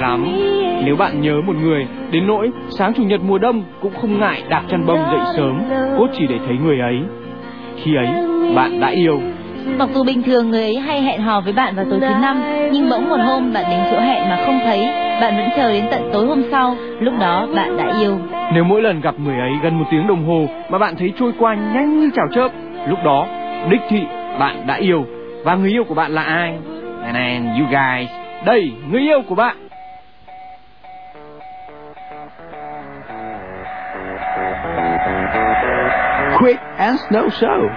lắm. Nếu bạn nhớ một người, đến nỗi sáng chủ nhật mùa đông cũng không ngại đạp chăn bông dậy sớm, cốt chỉ để thấy người ấy. Khi ấy, bạn đã yêu. Mặc dù bình thường người ấy hay hẹn hò với bạn vào tối thứ năm, nhưng bỗng một hôm bạn đến chỗ hẹn mà không thấy, bạn vẫn chờ đến tận tối hôm sau, lúc đó bạn đã yêu. Nếu mỗi lần gặp người ấy gần một tiếng đồng hồ mà bạn thấy trôi qua nhanh như chảo chớp, lúc đó đích thị bạn đã yêu. Và người yêu của bạn là ai? And, you guys, đây, người yêu của bạn. And Snow Show.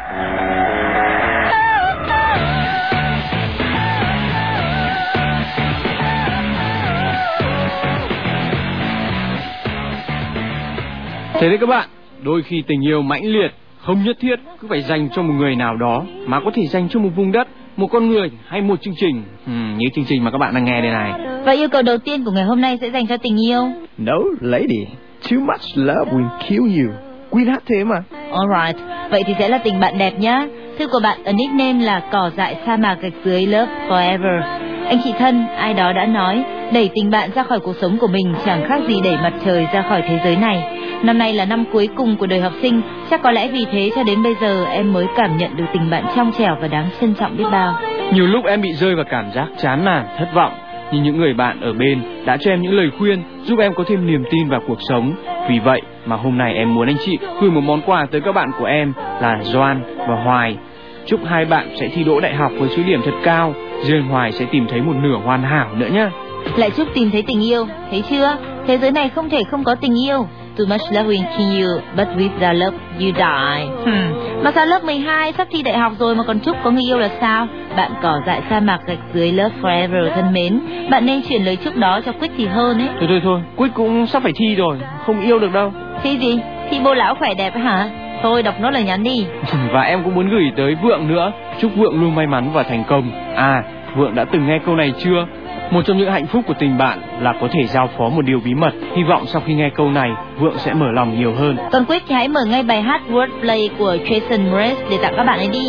Thế đấy các bạn, đôi khi tình yêu mãnh liệt không nhất thiết cứ phải dành cho một người nào đó mà có thể dành cho một vùng đất, một con người hay một chương trình. Ừ, như chương trình mà các bạn đang nghe đây này. Và yêu cầu đầu tiên của ngày hôm nay sẽ dành cho tình yêu. No, lady. Too much love will kill you. Queen hát thế mà. Alright, vậy thì sẽ là tình bạn đẹp nhá. Thư của bạn ở nickname là cỏ dại sa mạc gạch dưới Love Forever. Anh chị thân, ai đó đã nói, đẩy tình bạn ra khỏi cuộc sống của mình chẳng khác gì đẩy mặt trời ra khỏi thế giới này. Năm nay là năm cuối cùng của đời học sinh, chắc có lẽ vì thế cho đến bây giờ em mới cảm nhận được tình bạn trong trẻo và đáng trân trọng biết bao. Nhiều lúc em bị rơi vào cảm giác chán nản, thất vọng, nhưng những người bạn ở bên đã cho em những lời khuyên giúp em có thêm niềm tin vào cuộc sống. Vì vậy mà hôm nay em muốn anh chị gửi một món quà tới các bạn của em là Doan và Hoài. Chúc hai bạn sẽ thi đỗ đại học với số điểm thật cao, riêng Hoài sẽ tìm thấy một nửa hoàn hảo nữa nhé. Lại chúc tìm thấy tình yêu, thấy chưa? Thế giới này không thể không có tình yêu. Too much love will kill you, but without love you die. Hmm. Mà sao lớp 12 sắp thi đại học rồi mà còn chúc có người yêu là sao? Bạn cỏ dại sa mạc gạch dưới Love Forever thân mến, bạn nên chuyển lời chúc đó cho Quick thì hơn ấy. Thôi thôi thôi, Quick cũng sắp phải thi rồi, không yêu được đâu. Thi gì? Thi bô lão khỏe đẹp hả? Thôi đọc nốt lời nhắn đi. Và em cũng muốn gửi tới Vượng nữa, chúc Vượng luôn may mắn và thành công. À, Vượng đã từng nghe câu này chưa? Một trong những hạnh phúc của tình bạn là có thể giao phó một điều bí mật. Hy vọng sau khi nghe câu này, Vượng sẽ mở lòng nhiều hơn. Còn quyết thì hãy mở ngay bài hát Wordplay của Jason Mraz để tặng các bạn ấy đi.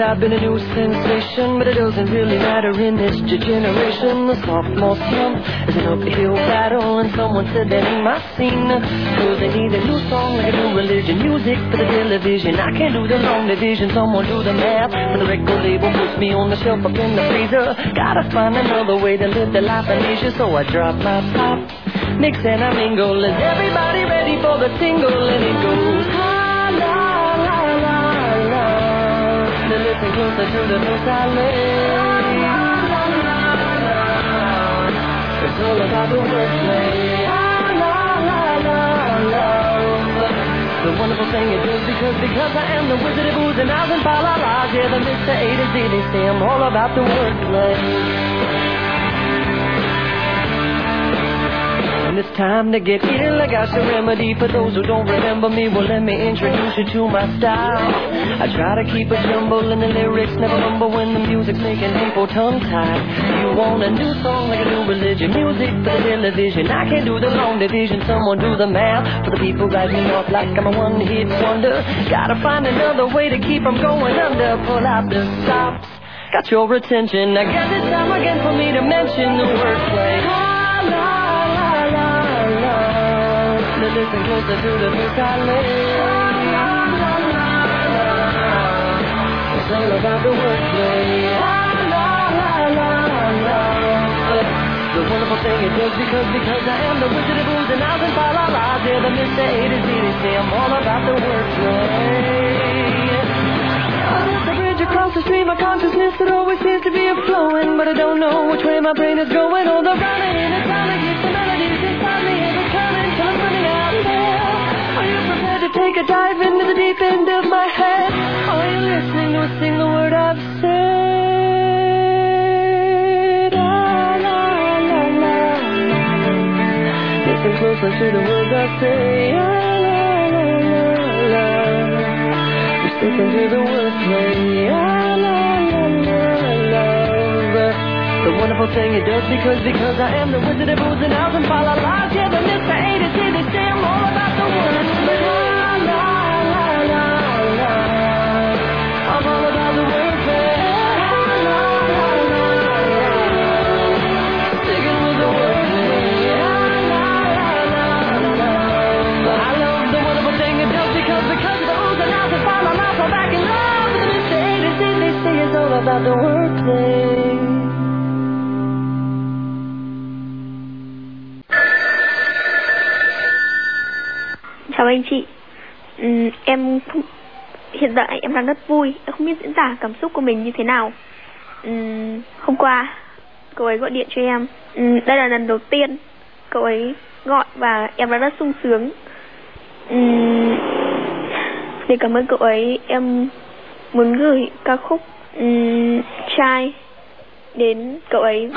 I've been a new sensation, but it doesn't really matter in this generation. The sophomore slump is an uphill battle, and someone said that ain't my scene. Cause they need a new song like a new religion, music for the television. I can't do the long division, someone do the math. When the record label puts me on the shelf up in the freezer, gotta find another way to live the life I leisure, so I drop my top. Mix and I mingle, is everybody ready for the tingle? And it goes, Listen closer to the notes I lay. It's all about the wordplay. La la la la la. The wonderful thing it is because because I am the wizard of booze and outs and fa la la. Yeah, the Mr. A to Z. They say I'm all about the wordplay. And it's time to get ill. I got the remedy for those who don't remember me. Well, let me introduce you to my style. I try to keep a jumble in the lyrics, never humble when the music's making people tongue tied. You want a new song like a new religion, music for the television. I can't do the long division. Someone do the math for the people write me off like I'm a one-hit wonder. Gotta find another way to keep from going under. Pull out the stops. Got your attention. I guess it's time again for me to mention the wordplay. Listen closer to the notes I lay. It's all about the wordplay. La la la la la. The wonderful thing it does because because I am the wizard of booze and outs and fa la la. Yeah, the Mr. A to Z. They say I'm all about the wordplay. There's a bridge across the stream of consciousness that always seems to be flowing, but I don't know which way my brain is going. All the in it's trying to the melodies a dive into the deep end of my head? Are you listening to a single word I've said? La, la, la, la, la. Listen closer to the words I say. La, la, la, la, la. Listen to the wordplay. La, la, la, la, love. The wonderful thing it does because because I am the wizard of booze and outs and fa la la. Yeah, the Mr. A to about the wordplay. Chào anh chị. Uhm, em hiện tại em đang rất vui, em không biết diễn tả cảm xúc của mình như thế nào. Uhm, hôm qua cậu ấy gọi điện cho em. Uhm, đây là lần đầu tiên cậu ấy gọi và em đã rất sung sướng. Uhm, để cảm ơn cậu ấy, em muốn gửi ca khúc um, trai đến cậu ấy.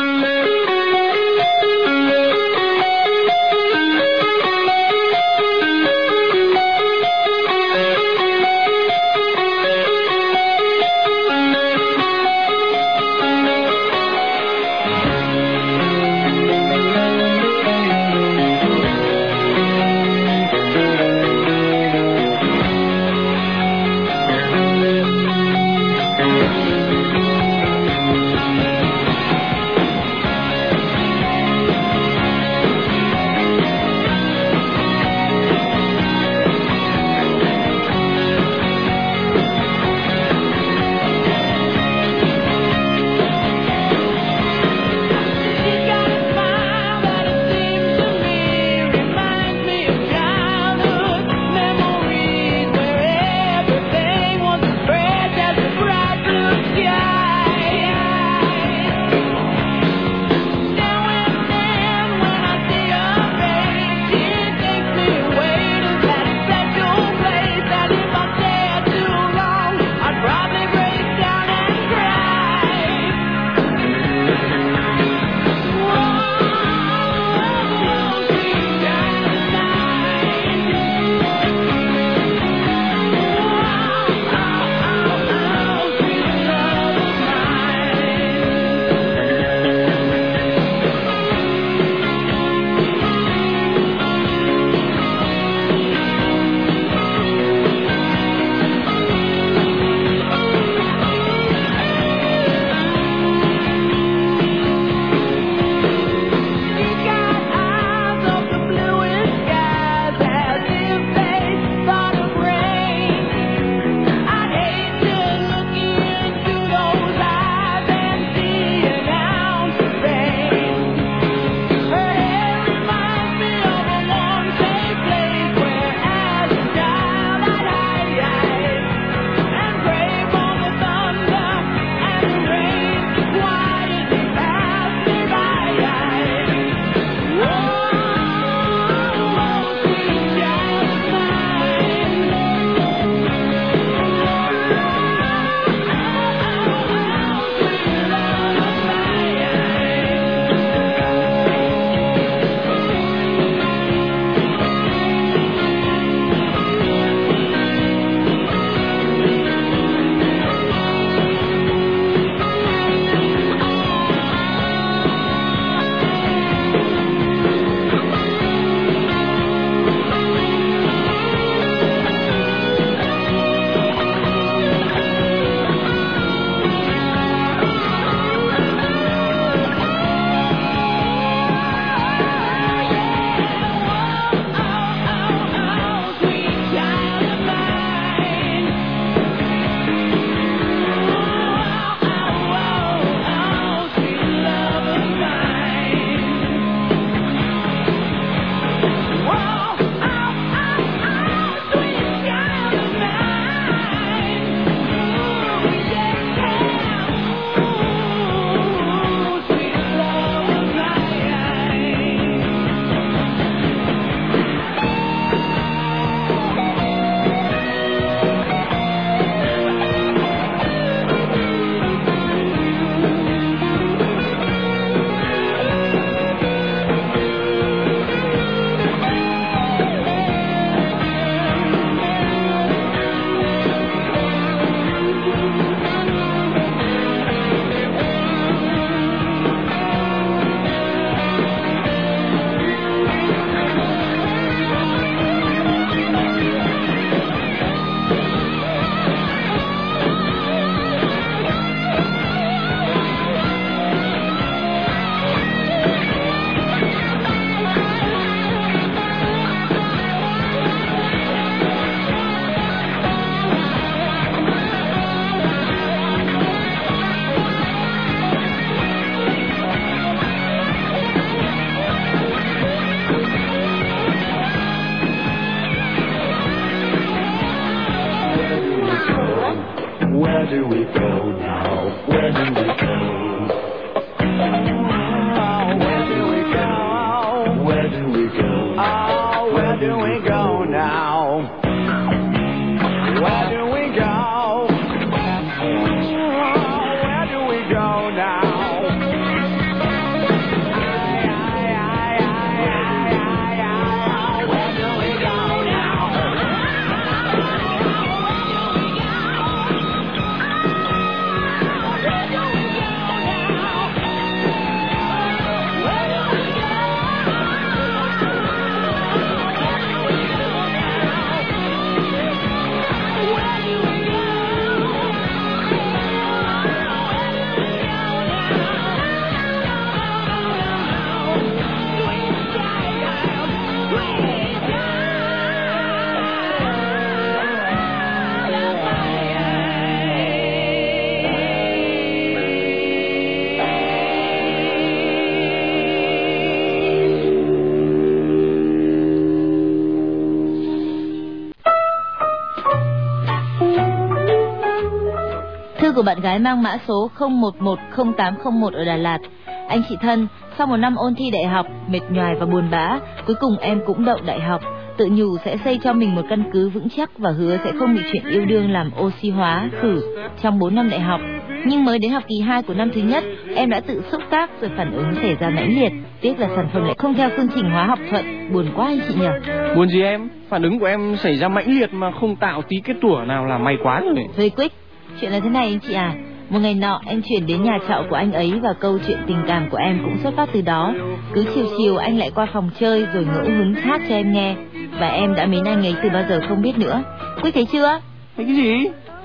Thư của bạn gái mang mã số 01100801 ở Đà Lạt. Anh chị thân, sau một năm ôn thi đại học, mệt nhoài và buồn bã, cuối cùng em cũng đậu đại học. Tự nhủ sẽ xây cho mình một căn cứ vững chắc và hứa sẽ không bị chuyện yêu đương làm oxy hóa, khử trong 4 năm đại học. Nhưng mới đến học kỳ 2 của năm thứ nhất, em đã tự xúc tác rồi phản ứng xảy ra mãnh liệt. Tiếc là sản phẩm lại không theo chương trình hóa học thuận, buồn quá anh chị nhỉ. Buồn gì em? Phản ứng của em xảy ra mãnh liệt mà không tạo tí kết tủa nào là may quá rồi. Rồi Quick, chuyện là thế này anh chị à. Một ngày nọ em chuyển đến nhà trọ của anh ấy và câu chuyện tình cảm của em cũng xuất phát từ đó. Cứ chiều chiều anh lại qua phòng chơi rồi ngẫu hứng hát cho em nghe. Và em đã mến anh ấy từ bao giờ không biết nữa. Quick thấy chưa? Thấy cái gì?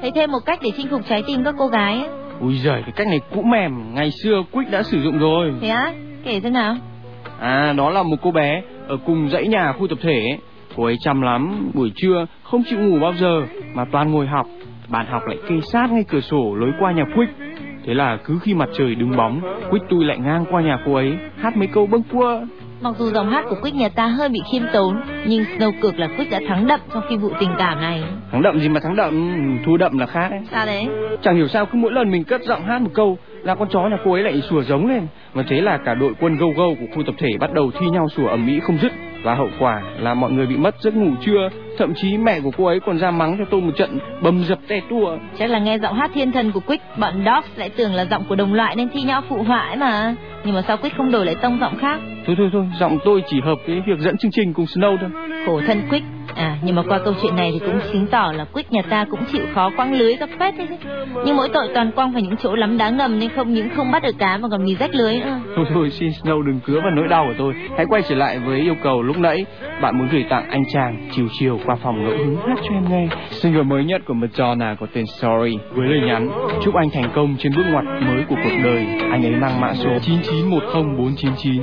Thấy thêm một cách để chinh phục trái tim các cô gái ấy. Ui giời, cái cách này cũ mềm, ngày xưa Quick đã sử dụng rồi. Thế á? Kể thế nào? À, đó là một cô bé ở cùng dãy nhà khu tập thể. Cô ấy chăm lắm, buổi trưa không chịu ngủ bao giờ mà toàn ngồi học. Bàn học lại kê sát ngay cửa sổ lối qua nhà Quick. Thế là cứ khi mặt trời đứng bóng, Quick tui lại ngang qua nhà cô ấy, hát mấy câu bâng quơ. Mặc dù giọng hát của Quick nhà ta hơi bị khiêm tốn, nhưng Snow cực là Quick đã thắng đậm trong phi vụ tình cảm này. Thắng đậm gì mà thắng đậm, thua đậm là khác ấy. Sao đấy? Chẳng hiểu sao cứ mỗi lần mình cất giọng hát một câu là con chó nhà cô ấy lại sủa giống lên. Và thế là cả đội quân gâu gâu của khu tập thể bắt đầu thi nhau sủa ầm ĩ không dứt. Và hậu quả là mọi người bị mất giấc ngủ trưa, thậm chí mẹ của cô ấy còn ra mắng cho tôi một trận bầm dập te tua. Chắc là nghe giọng hát thiên thần của Quick, bọn Dogs lại tưởng là giọng của đồng loại nên thi nhau phụ họa ấy mà. Nhưng mà sao Quick không đổi lại tông giọng khác? Thôi thôi thôi, giọng tôi chỉ hợp với việc dẫn chương trình cùng Snow thôi. Khổ thân Quick. À, nhưng mà qua câu chuyện này thì cũng chứng tỏ là Quýt nhà ta cũng chịu khó quăng lưới gấp phết đấy chứ. Nhưng mỗi tội toàn quăng vào những chỗ lắm đá ngầm nên không những không bắt được cá mà còn bị rách lưới nữa. Thôi thôi, xin Snow đừng cứa vào nỗi đau của tôi. Hãy quay trở lại với yêu cầu lúc nãy. Bạn muốn gửi tặng anh chàng chiều chiều qua phòng ngẫu hứng hát cho em nghe. Single mới nhất của Madonna có tên Sorry với lời nhắn chúc anh thành công trên bước ngoặt mới của cuộc đời. Anh ấy mang mã số 9910499.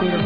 Guru.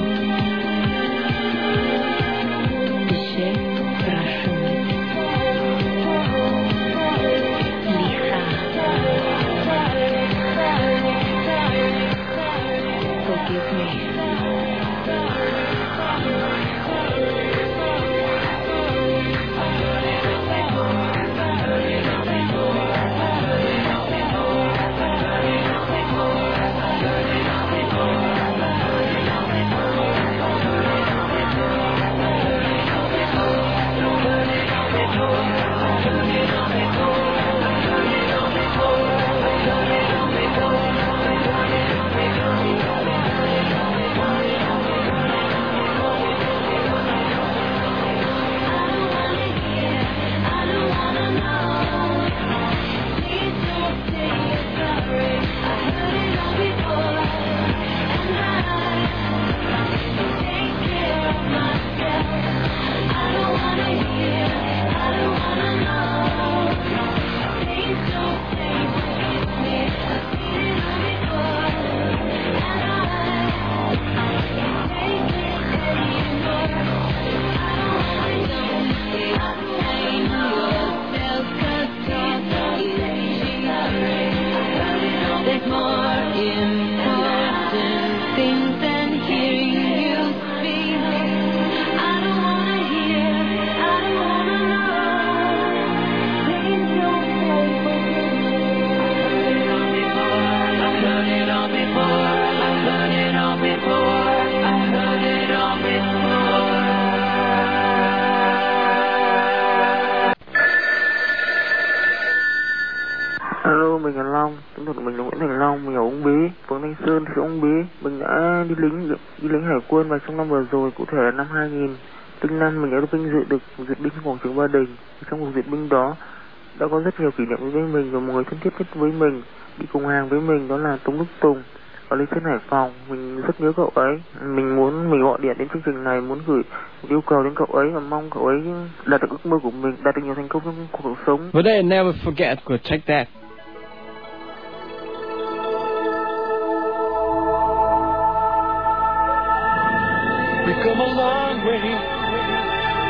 tiếp khách với mình, đi cùng hàng với mình đó là Tống Đức Tùng ở Lý Thuyết Hải Phòng. Mình rất nhớ cậu ấy. Mình muốn mình gọi điện đến chương trình này muốn gửi yêu cầu đến cậu ấy và mong cậu ấy đạt được ước mơ của mình, đạt được nhiều thành công trong cuộc sống. Vấn đề Never Forget của Check That.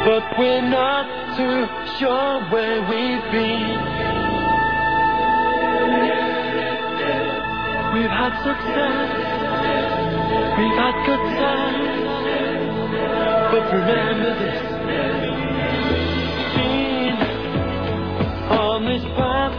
But we're not too sure where we've been. had success. We've had good times. But remember this. Being on this path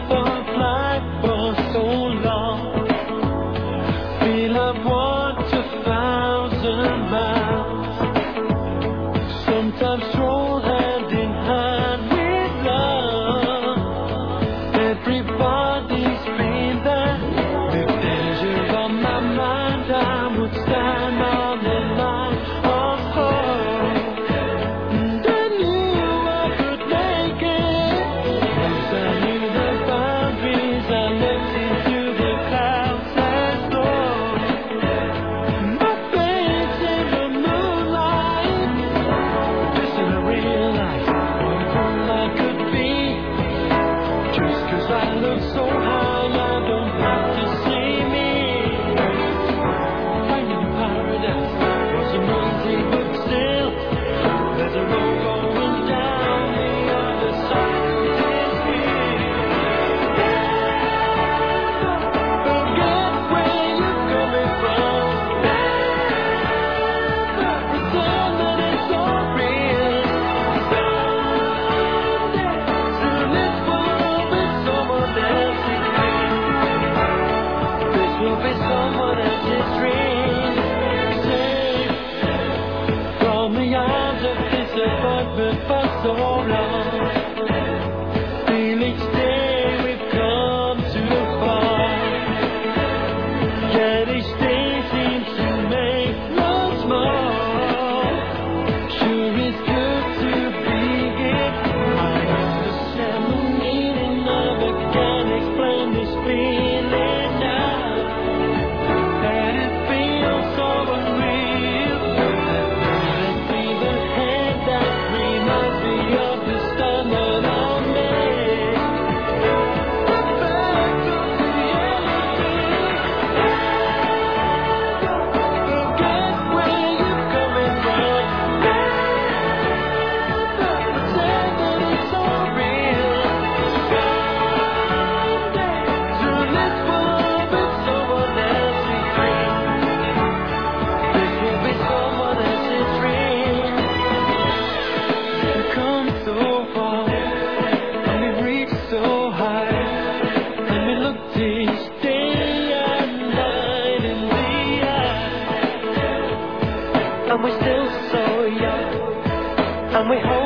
we hope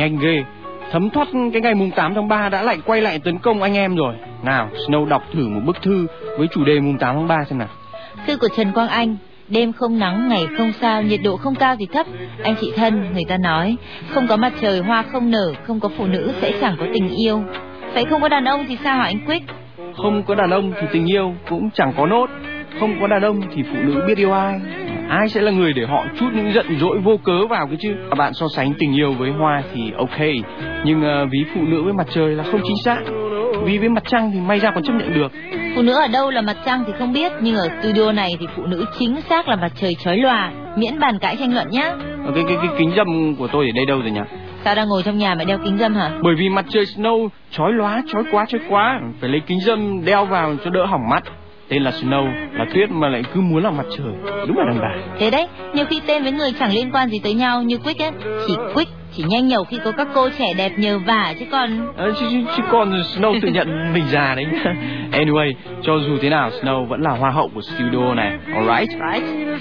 nhanh ghê. Thấm thoát cái ngày mùng 8 tháng 3 đã lại quay lại tấn công anh em rồi. Nào, Snow đọc thử một bức thư với chủ đề mùng 8 tháng 3 xem nào. Thư của Trần Quang Anh Đêm không nắng, ngày không sao, nhiệt độ không cao thì thấp Anh chị thân, người ta nói Không có mặt trời, hoa không nở Không có phụ nữ sẽ chẳng có tình yêu Vậy không có đàn ông thì sao hả anh Quick Không có đàn ông thì tình yêu cũng chẳng có nốt. Không có đàn ông thì phụ nữ biết yêu ai. Ai sẽ là người để họ chút những giận dỗi vô cớ vào cái chứ? Các bạn so sánh tình yêu với hoa thì ok, nhưng ờ, ví phụ nữ với mặt trời là không chính xác. Ví với mặt trăng thì may ra còn chấp nhận được. Phụ nữ ở đâu là mặt trăng thì không biết Nhưng ở studio này thì phụ nữ chính xác là mặt trời chói lòa Miễn bàn cãi tranh luận nhá Ờ, Cái cái cái kính dâm của tôi ở đây đâu rồi nhỉ? Sao đang ngồi trong nhà mà đeo kính dâm hả Bởi vì mặt trời Snow chói lóa, chói quá, chói quá, phải lấy kính dâm đeo vào cho đỡ hỏng mắt. Tên là Snow, là tuyết mà lại cứ muốn là mặt trời. Đúng là đàn bà. Thế đấy, nhiều khi tên với người chẳng liên quan gì tới nhau như Quick ấy Chỉ Quick, chỉ nhanh nhẩu khi có các cô trẻ đẹp nhờ vả chứ còn Ờ, chứ, chứ, chứ còn Snow tự nhận mình già đấy. Anyway, cho dù thế nào, Snow vẫn là hoa hậu của studio này. Alright?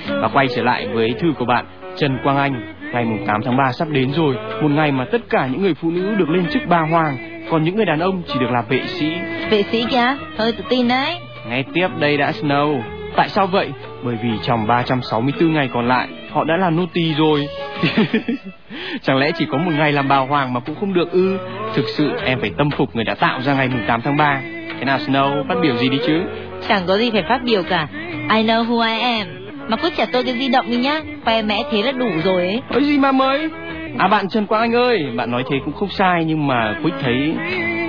Và quay trở lại với thư của bạn Trần Quang Anh. Ngày mùng 8 tháng 3 sắp đến rồi, một ngày mà tất cả những người phụ nữ được lên chức bà hoàng, còn những người đàn ông chỉ được là vệ sĩ. vệ sĩ kìa, hơi tự tin đấy Ngay tiếp đây đã Snow. Tại sao vậy? Bởi vì trong 364 ngày còn lại, họ đã là nô tỳ rồi. Chẳng lẽ chỉ có một ngày làm bà hoàng mà cũng không được ư? Thực sự em phải tâm phục người đã tạo ra ngày mùng 8 tháng 3. Thế nào Snow, phát biểu gì đi chứ? Chẳng có gì phải phát biểu cả I know who I am Mà Quick trả tôi cái di động đi nhá Khoe mẽ thế là đủ rồi ấy Ôi gì mà mới? À bạn Trần Quang Anh ơi, bạn nói thế cũng không sai nhưng mà Quick thấy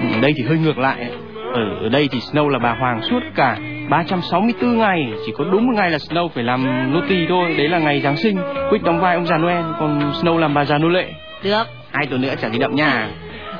ừ, đây thì hơi ngược lại. Ở đây thì Snow là bà hoàng suốt cả 364 ngày, chỉ có đúng một ngày là Snow phải làm nô thôi, đấy là ngày Giáng sinh. Quick đóng vai ông già Noel, còn Snow làm bà già nô lệ. Được Hai tuần nữa trả di động nha.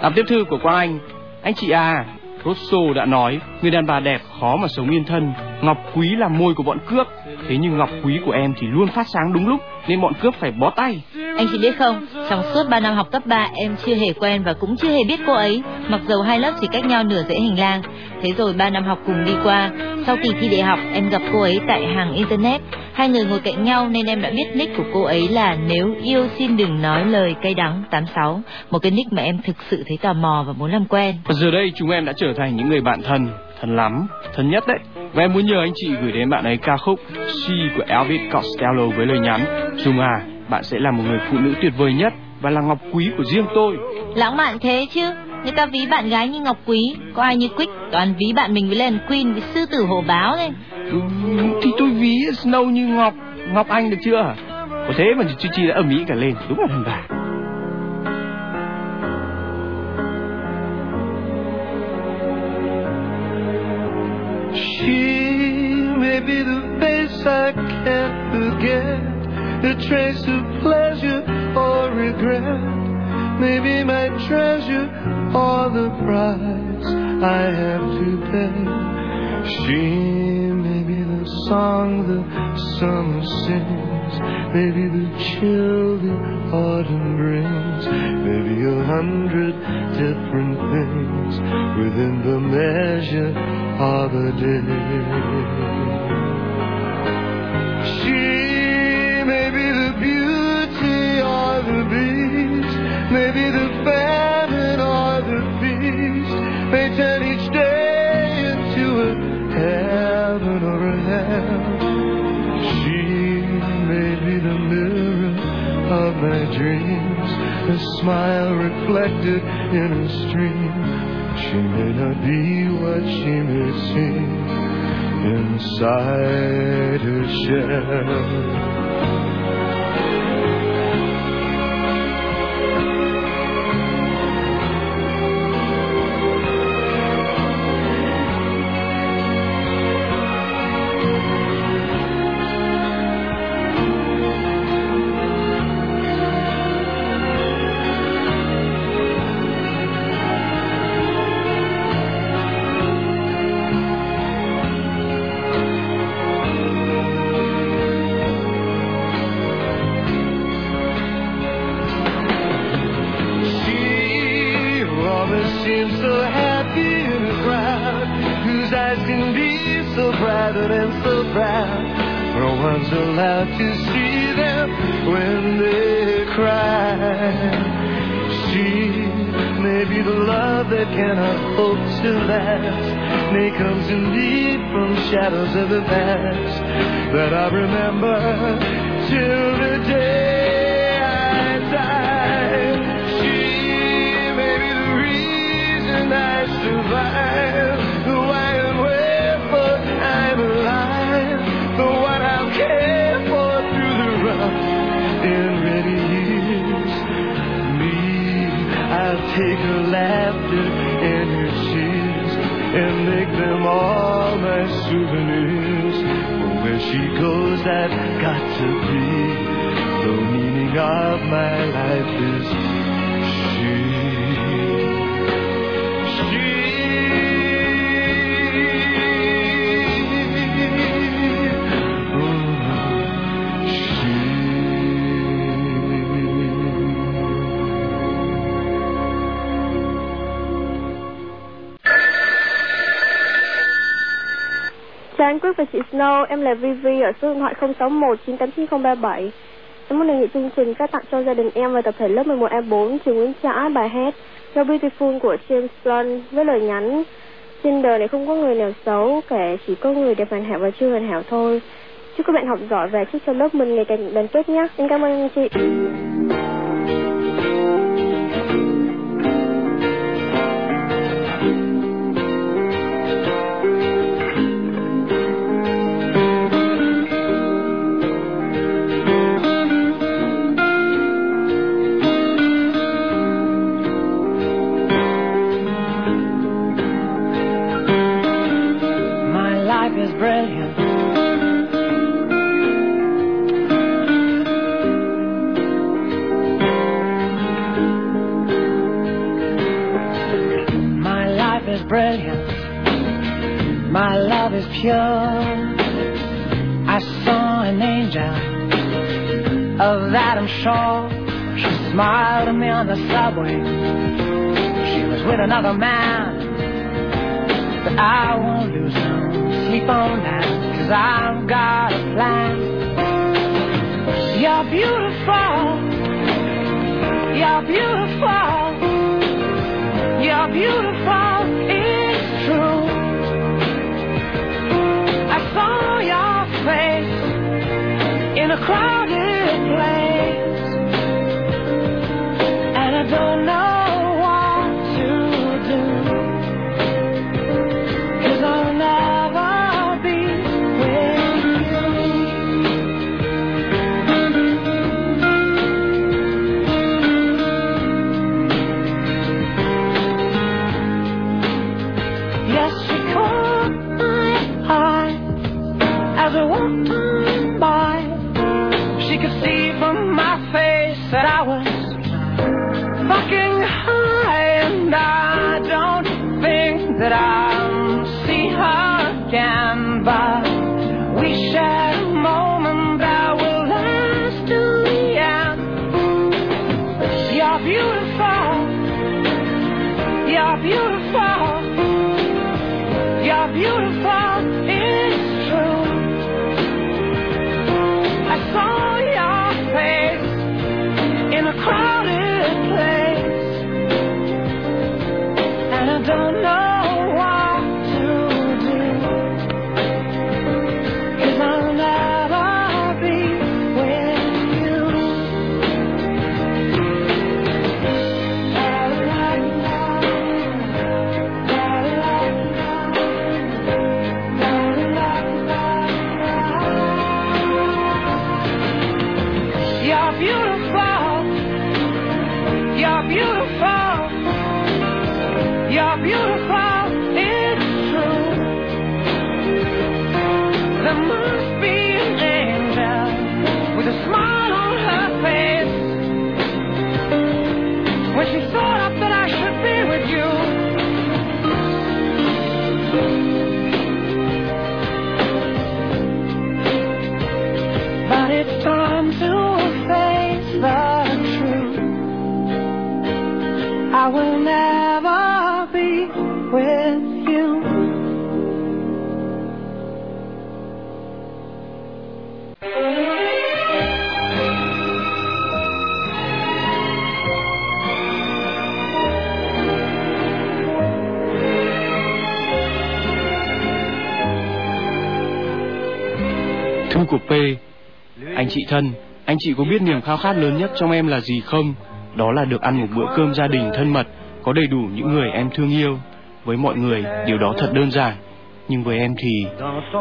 Đọc tiếp thư của Quang Anh. Anh chị à, Rosso đã nói, người đàn bà đẹp khó mà sống yên thân. Ngọc quý là môi của bọn cướp. Thế nhưng ngọc quý của em thì luôn phát sáng đúng lúc, nên bọn cướp phải bó tay. Anh chị biết không, trong suốt 3 năm học cấp 3 em chưa hề quen và cũng chưa hề biết cô ấy, mặc dầu hai lớp chỉ cách nhau nửa dãy hành lang. Thế rồi 3 năm học cùng đi qua, sau kỳ thi đại học em gặp cô ấy tại hàng internet. Hai người ngồi cạnh nhau nên em đã biết nick của cô ấy là nếu yêu xin đừng nói lời cay đắng 86, một cái nick mà em thực sự thấy tò mò và muốn làm quen. Và giờ đây chúng em đã trở thành những người bạn thân, thân lắm, thân nhất đấy. Và em muốn nhờ anh chị gửi đến bạn ấy ca khúc She của Elvis Costello với lời nhắn Dung à, bạn sẽ là một người phụ nữ tuyệt vời nhất và là ngọc quý của riêng tôi. Lãng mạn thế chứ, người ta ví bạn gái như ngọc quý, có ai như Quick, toàn ví bạn mình với Len Queen với sư tử hổ báo. Ừ, thì tôi ví Snow như Ngọc, Ngọc Anh được chưa? Có thế mà Chi Chi đã ầm ĩ cả lên, đúng là đàn bà. She may be the face I can't forget, a trace of pleasure or regret, maybe my treasure or the price I have to pay. She the song the summer sings, maybe the chill the autumn brings, maybe a hundred different things within the measure of a day. She may be the beauty or the beast, maybe the famine or the feast, may turn each day my dreams, a smile reflected in a stream. She may not be what she may seem inside her shell. Souvenirs. Where she goes, I've got to be. The meaning of my life is và chị Snow, em là Vivi ở số điện thoại 061 989037. Em muốn đề nghị chương trình phát tặng cho gia đình em và tập thể lớp 11A4 trường Nguyễn Trãi bài hát "So Beautiful của James Blunt với lời nhắn Trên đời này không có người nào xấu, kể chỉ có người đẹp hoàn hảo và chưa hoàn hảo thôi. Chúc các bạn học giỏi và chúc cho lớp mình ngày càng đoàn kết nhé. Em cảm ơn chị. On the subway. She was with another man. But I won't lose no sleep on that, cause I've got a plan. You're beautiful, you're beautiful, you're beautiful, it's true. I saw your face in a crowded with you. Thư của P Anh chị thân, anh chị có biết niềm khao khát lớn nhất trong em là gì không? Đó là được ăn một bữa cơm gia đình thân mật, có đầy đủ những người em thương yêu. Với mọi người, điều đó thật đơn giản. Nhưng với em thì,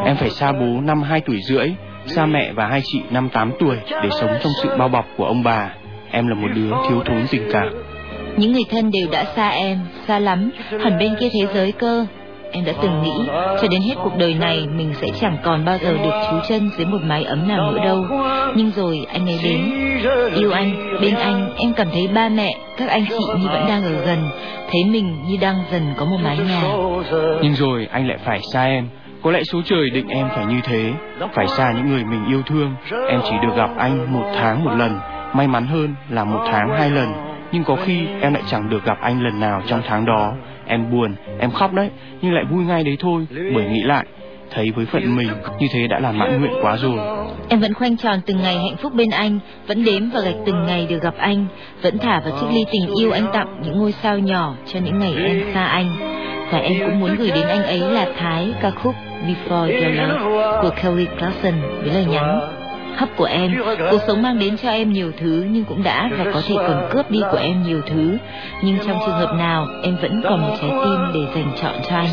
em phải xa bố năm 2 tuổi rưỡi, xa mẹ và hai chị năm 8 tuổi để sống trong sự bao bọc của ông bà. Em là một đứa thiếu thốn tình cảm. Những người thân đều đã xa em, xa lắm, hẳn bên kia thế giới cơ. Em đã từng nghĩ, cho đến hết cuộc đời này mình sẽ chẳng còn bao giờ được trú chân dưới một mái ấm nào nữa đâu. Nhưng rồi anh ấy đến. Yêu anh, bên anh, em cảm thấy ba mẹ, các anh chị như vẫn đang ở gần, thấy mình như đang dần có một mái nhà. Nhưng rồi anh lại phải xa em. Có lẽ số trời định em phải như thế, phải xa những người mình yêu thương. Em chỉ được gặp anh một tháng một lần, may mắn hơn là một tháng hai lần. Nhưng có khi em lại chẳng được gặp anh lần nào trong tháng đó. Em buồn, em khóc đấy, nhưng lại vui ngay đấy thôi, bởi nghĩ lại, thấy với phận mình như thế đã là mãn nguyện quá rồi. Em vẫn khoanh tròn từng ngày hạnh phúc bên anh, vẫn đếm và gạch từng ngày được gặp anh, vẫn thả vào chiếc ly tình yêu anh tặng những ngôi sao nhỏ cho những ngày em xa anh. Và em cũng muốn gửi đến anh ấy là Thái ca khúc Before Your Love của Kelly Clarkson với lời nhắn hấp của em, cuộc sống mang đến cho em nhiều thứ nhưng cũng đã và có thể còn cướp đi của em nhiều thứ. Nhưng trong trường hợp nào em vẫn còn một trái tim để dành chọn cho anh.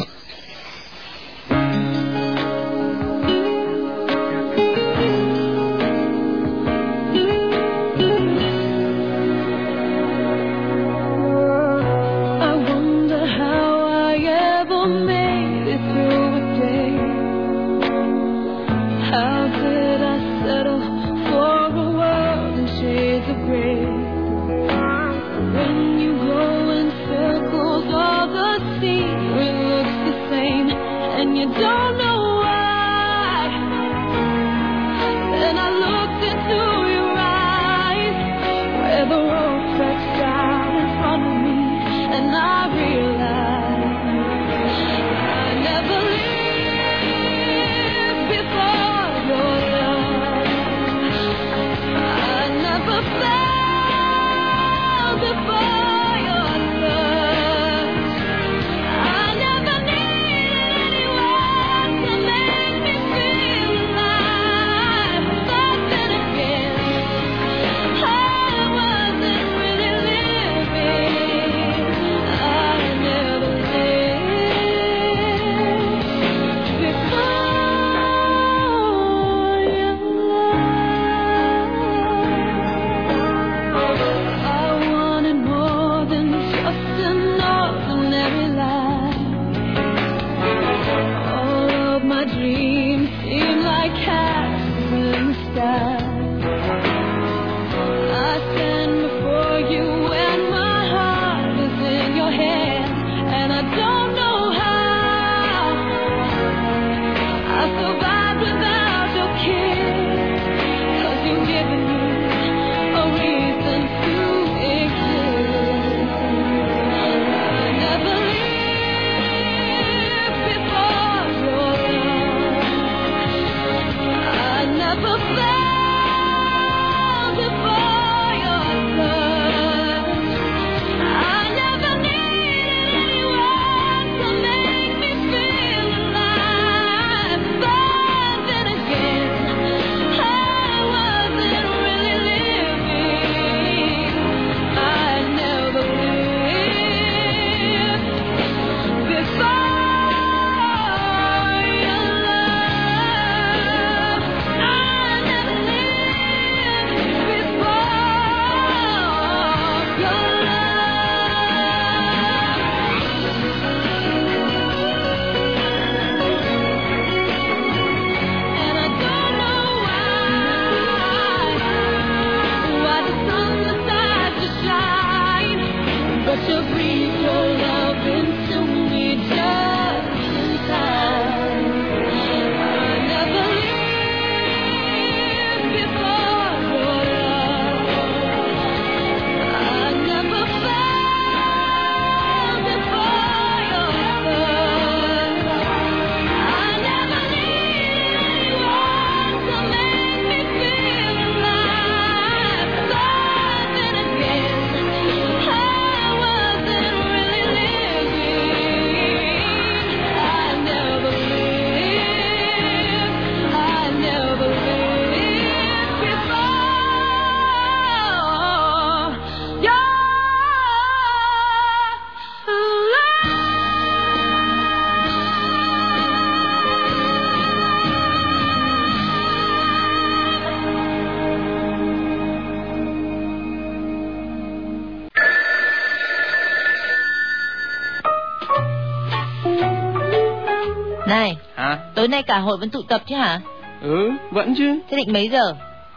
Tối nay cả hội vẫn tụ tập chứ hả? Ừ, vẫn chứ. Thế định mấy giờ?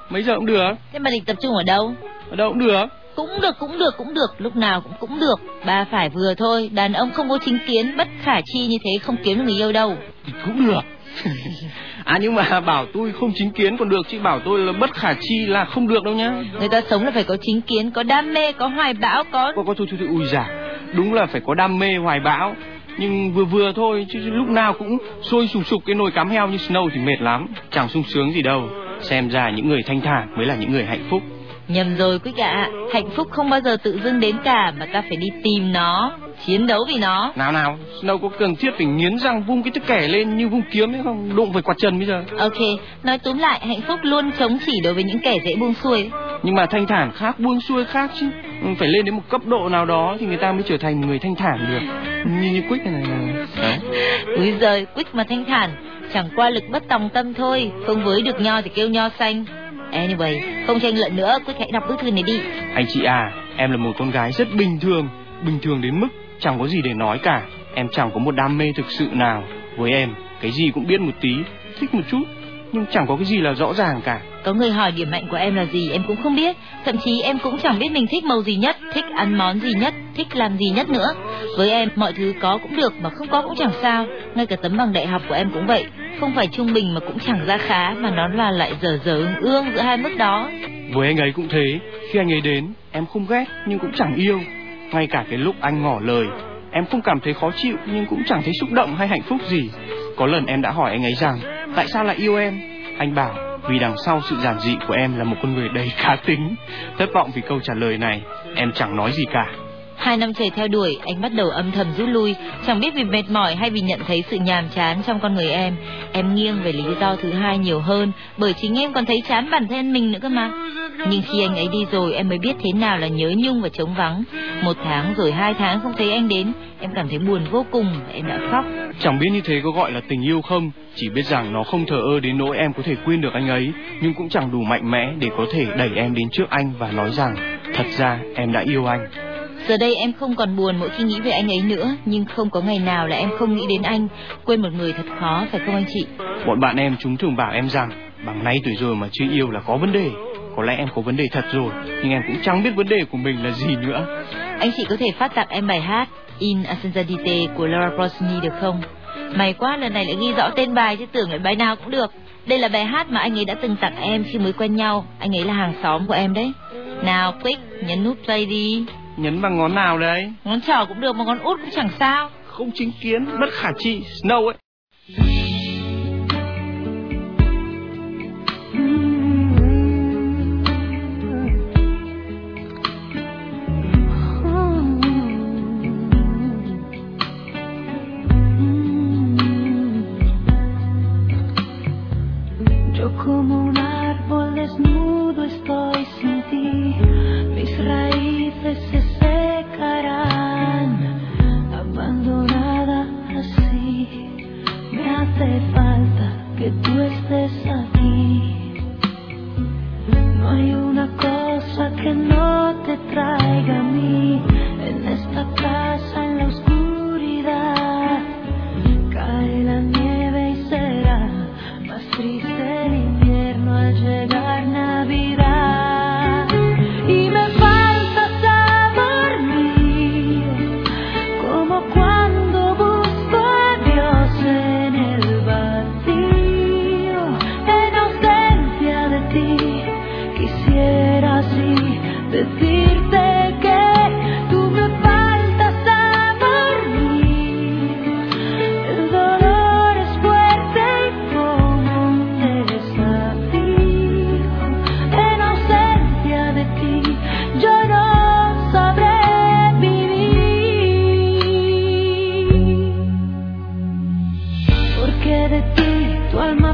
Mấy giờ cũng được. Thế mà định tập trung ở đâu? Ở đâu cũng được. Cũng được, cũng được, cũng được, lúc nào cũng cũng được. Bà phải vừa thôi, đàn ông không có chính kiến, bất khả chi như thế không kiếm được người yêu đâu. Thì cũng được. à nhưng mà bảo tôi không chính kiến còn được chứ bảo tôi là bất khả chi là không được đâu nhá. Người ta sống là phải có chính kiến, có đam mê, có hoài bão, có... Có có thôi thôi thôi ui già. Đúng là phải có đam mê hoài bão. Nhưng vừa vừa thôi chứ lúc nào cũng sôi sùng sục cái nồi cám heo như Snow thì mệt lắm. Chẳng sung sướng gì đâu. Xem ra những người thanh thản mới là những người hạnh phúc. Nhầm rồi quý ạ, hạnh phúc không bao giờ tự dưng đến cả mà ta phải đi tìm nó, chiến đấu vì nó. Nào nào, Snow có cần thiết phải nghiến răng vung cái chiếc kẻ lên như vung kiếm ấy không? Đụng phải quạt trần bây giờ. Ok, nói túm lại, hạnh phúc luôn chống chỉ đối với những kẻ dễ buông xuôi. Nhưng mà thanh thản khác, buông xuôi khác chứ. Phải lên đến một cấp độ nào đó thì người ta mới trở thành một người thanh thản được. Như như Quick này này. Đấy. Úi giời, quýt mà thanh thản, chẳng qua lực bất tòng tâm thôi, không với được nho thì kêu nho xanh. Anyway, không tranh luận nữa, Quýt hãy đọc bức thư này đi. Anh chị à, em là một con gái rất bình thường, bình thường đến mức chẳng có gì để nói cả. Em chẳng có một đam mê thực sự nào. Với em, cái gì cũng biết một tí, thích một chút, nhưng chẳng có cái gì là rõ ràng cả. Có người hỏi điểm mạnh của em là gì em cũng không biết Thậm chí em cũng chẳng biết mình thích màu gì nhất Thích ăn món gì nhất Thích làm gì nhất nữa Với em mọi thứ có cũng được mà không có cũng chẳng sao Ngay cả tấm bằng đại học của em cũng vậy Không phải trung bình mà cũng chẳng ra khá Mà nó là lại dở dở ương ương giữa hai mức đó Với anh ấy cũng thế, khi anh ấy đến, em không ghét nhưng cũng chẳng yêu. Ngay cả cái lúc anh ngỏ lời, em không cảm thấy khó chịu nhưng cũng chẳng thấy xúc động hay hạnh phúc gì. Có lần em đã hỏi anh ấy rằng, tại sao lại yêu em? Anh bảo, vì đằng sau sự giản dị của em là một con người đầy cá tính. Thất vọng vì câu trả lời này, em chẳng nói gì cả. Hai năm trời theo đuổi, anh bắt đầu âm thầm rút lui, chẳng biết vì mệt mỏi hay vì nhận thấy sự nhàm chán trong con người em. Em nghiêng về lý do thứ hai nhiều hơn, bởi chính em còn thấy chán bản thân mình nữa cơ mà. Nhưng khi anh ấy đi rồi, em mới biết thế nào là nhớ nhung và trống vắng. Một tháng rồi hai tháng không thấy anh đến, em cảm thấy buồn vô cùng và em đã khóc. Chẳng biết như thế có gọi là tình yêu không, chỉ biết rằng nó không thờ ơ đến nỗi em có thể quên được anh ấy, nhưng cũng chẳng đủ mạnh mẽ để có thể đẩy em đến trước anh và nói rằng, thật ra em đã yêu anh. Giờ đây em không còn buồn mỗi khi nghĩ về anh ấy nữa, nhưng không có ngày nào là em không nghĩ đến anh. Quên một người thật khó, phải không anh chị? Bọn bạn em chúng thường bảo em rằng bằng nay tuổi rồi mà chưa yêu là có vấn đề. Có lẽ em có vấn đề thật rồi, nhưng em cũng chẳng biết vấn đề của mình là gì nữa. Anh chị có thể phát tặng em bài hát In Ascensandite của Laura Pausini được không? May quá lần này lại ghi rõ tên bài chứ tưởng lại bài nào cũng được. Đây là bài hát mà anh ấy đã từng tặng em khi mới quen nhau. Anh ấy là hàng xóm của em đấy. Nào, Quick, nhấn nút play đi. Nhấn bằng ngón nào đấy? Ngón trỏ cũng được mà ngón út cũng chẳng sao. Không chính kiến, bất khả chi, Snow ấy. de ti, tu alma